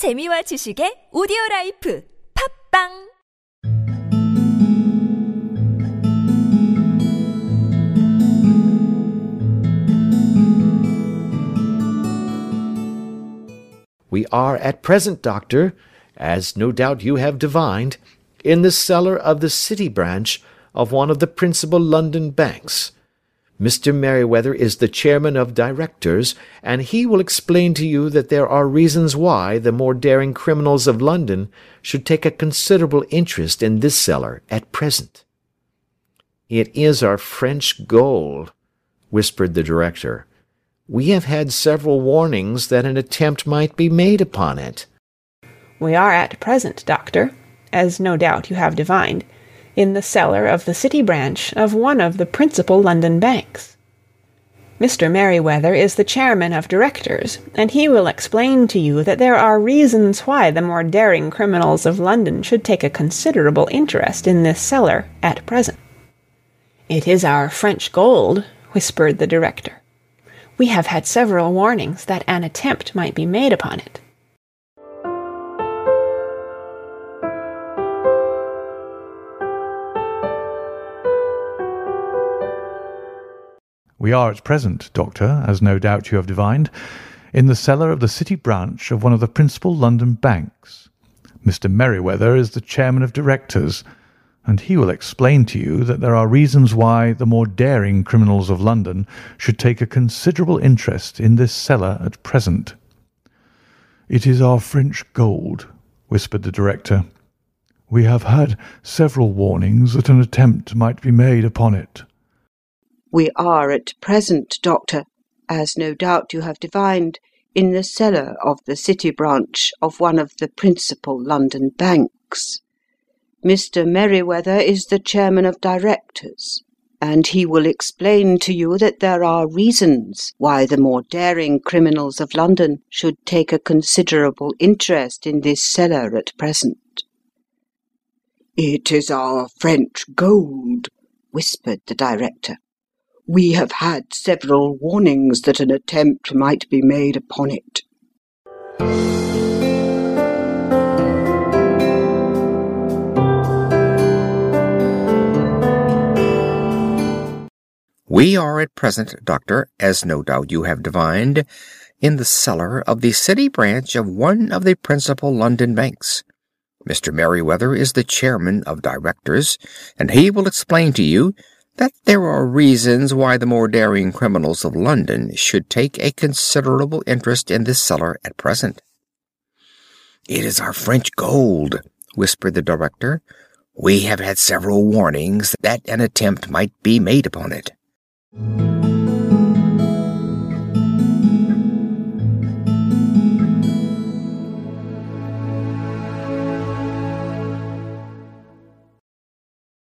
재미와 지식의 오디오 라이프 팟빵 We are at present, Doctor, as no doubt you have divined, in the cellar of the City branch of one of the principal London banks. Mr. Merryweather is the chairman of directors, and he will explain to you that there are reasons why the more daring criminals of London should take a considerable interest in this cellar at present. It is our French gold, whispered the director. We have had several warnings that an attempt might be made upon it. We are at present, Doctor, as no doubt you have divined, in the cellar of the City branch of one of the principal London banks. Mr. Merryweather is the chairman of directors, and he will explain to you that there are reasons why the more daring criminals of London should take a considerable interest in this cellar at present. It is our French gold, whispered the director. We have had several warnings that an attempt might be made upon it. We are at present, Doctor, as no doubt you have divined, in the cellar of the City branch of one of the principal London banks. Mr. Merryweather is the chairman of directors, and he will explain to you that there are reasons why the more daring criminals of London should take a considerable interest in this cellar at present. It is our French gold, whispered the director. We have had several warnings that an attempt might be made upon it. We are at present, Doctor, as no doubt you have divined, in the cellar of the City branch of one of the principal London banks. Mr. Merryweather is the chairman of directors, and he will explain to you that there are reasons why the more daring criminals of London should take a considerable interest in this cellar at present. It is our French gold, whispered the director. We have had several warnings that an attempt might be made upon it. We are at present, Doctor, as no doubt you have divined, in the cellar of the City branch of one of the principal London banks. Mr. Merryweather is the chairman of directors, and he will explain to you that there are reasons why the more daring criminals of London should take a considerable interest in this cellar at present. It is our French gold, whispered the director. We have had several warnings that an attempt might be made upon it.